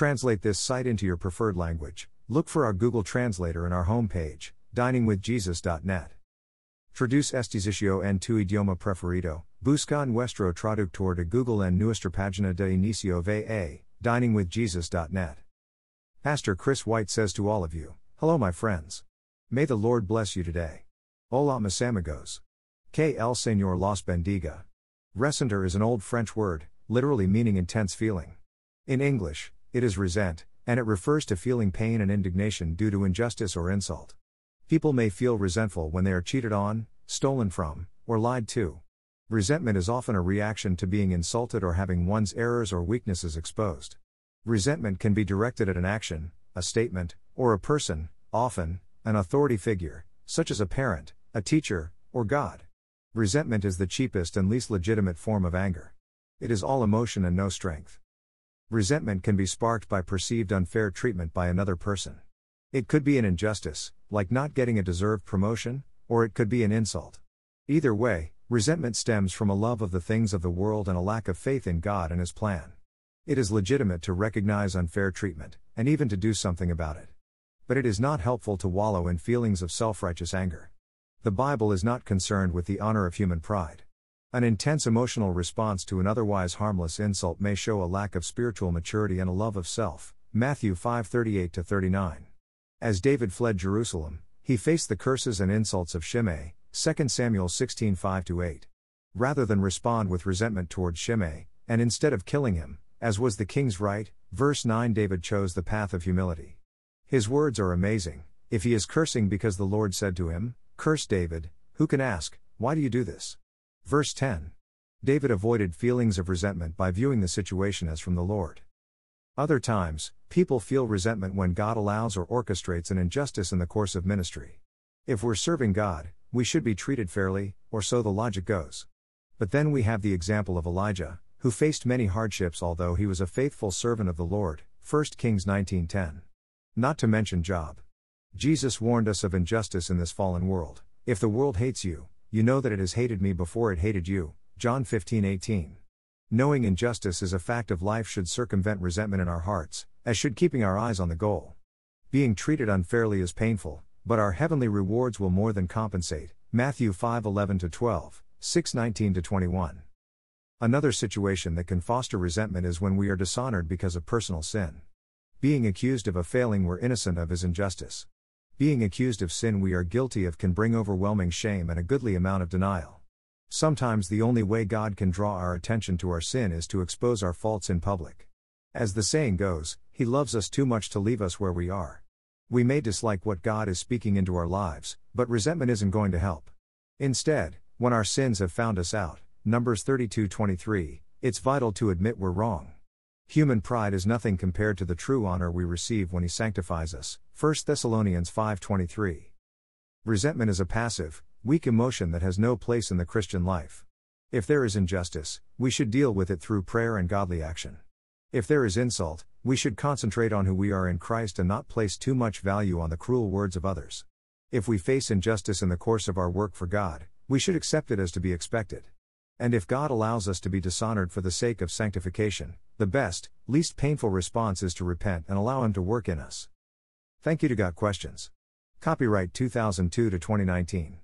translate this site into your preferred language, look for our Google Translator in our homepage, diningwithjesus.net. Traduce este sitio en tu idioma preferido, busca nuestro traductor de Google en nuestra página de inicio va, diningwithjesus.net. Pastor Chris White says to all of you, Hello, my friends. May the Lord bless you today. Hola, mis amigos. Que el Señor los bendiga. Ressentir is an old French word, literally meaning intense feeling. In English, it is resent, and it refers to feeling pain and indignation due to injustice or insult. People may feel resentful when they are cheated on, stolen from, or lied to. Resentment is often a reaction to being insulted or having one's errors or weaknesses exposed. Resentment can be directed at an action, a statement, or a person, often, an authority figure, such as a parent, a teacher, or God. Resentment is the cheapest and least legitimate form of anger. It is all emotion and no strength. Resentment can be sparked by perceived unfair treatment by another person. It could be an injustice, like not getting a deserved promotion, or it could be an insult. Either way, resentment stems from a love of the things of the world and a lack of faith in God and His plan. It is legitimate to recognize unfair treatment, and even to do something about it. But it is not helpful to wallow in feelings of self righteous anger. The Bible is not concerned with the honor of human pride. An intense emotional response to an otherwise harmless insult may show a lack of spiritual maturity and a love of self. Matthew 5:38 39. As David fled Jerusalem, he faced the curses and insults of Shimei, 2 Samuel 16:5 8. Rather than respond with resentment towards Shimei, and instead of killing him, as was the king's right, verse 9 David chose the path of humility. His words are amazing. If he is cursing because the Lord said to him, Curse David, who can ask, Why do you do this? Verse 10. David avoided feelings of resentment by viewing the situation as from the Lord. Other times, people feel resentment when God allows or orchestrates an injustice in the course of ministry. If we're serving God, we should be treated fairly, or so the logic goes. But then we have the example of Elijah, who faced many hardships although he was a faithful servant of the Lord. 1 Kings 19:10. Not to mention Job. Jesus warned us of injustice in this fallen world. If the world hates you, you know that it has hated me before it hated you. John 15:18. Knowing injustice is a fact of life should circumvent resentment in our hearts, as should keeping our eyes on the goal. Being treated unfairly is painful, but our heavenly rewards will more than compensate. Matthew 5:11 12, 6:19 21. Another situation that can foster resentment is when we are dishonored because of personal sin. Being accused of a failing we're innocent of is injustice. Being accused of sin we are guilty of can bring overwhelming shame and a goodly amount of denial. Sometimes the only way God can draw our attention to our sin is to expose our faults in public. As the saying goes, He loves us too much to leave us where we are. We may dislike what God is speaking into our lives, but resentment isn't going to help. Instead, when our sins have found us out, Numbers 32:23, it's vital to admit we're wrong. Human pride is nothing compared to the true honor we receive when he sanctifies us. 1 Thessalonians 5:23. Resentment is a passive, weak emotion that has no place in the Christian life. If there is injustice, we should deal with it through prayer and godly action. If there is insult, we should concentrate on who we are in Christ and not place too much value on the cruel words of others. If we face injustice in the course of our work for God, we should accept it as to be expected. And if God allows us to be dishonored for the sake of sanctification, the best, least painful response is to repent and allow Him to work in us. Thank you to Got Questions. Copyright 2002 to 2019.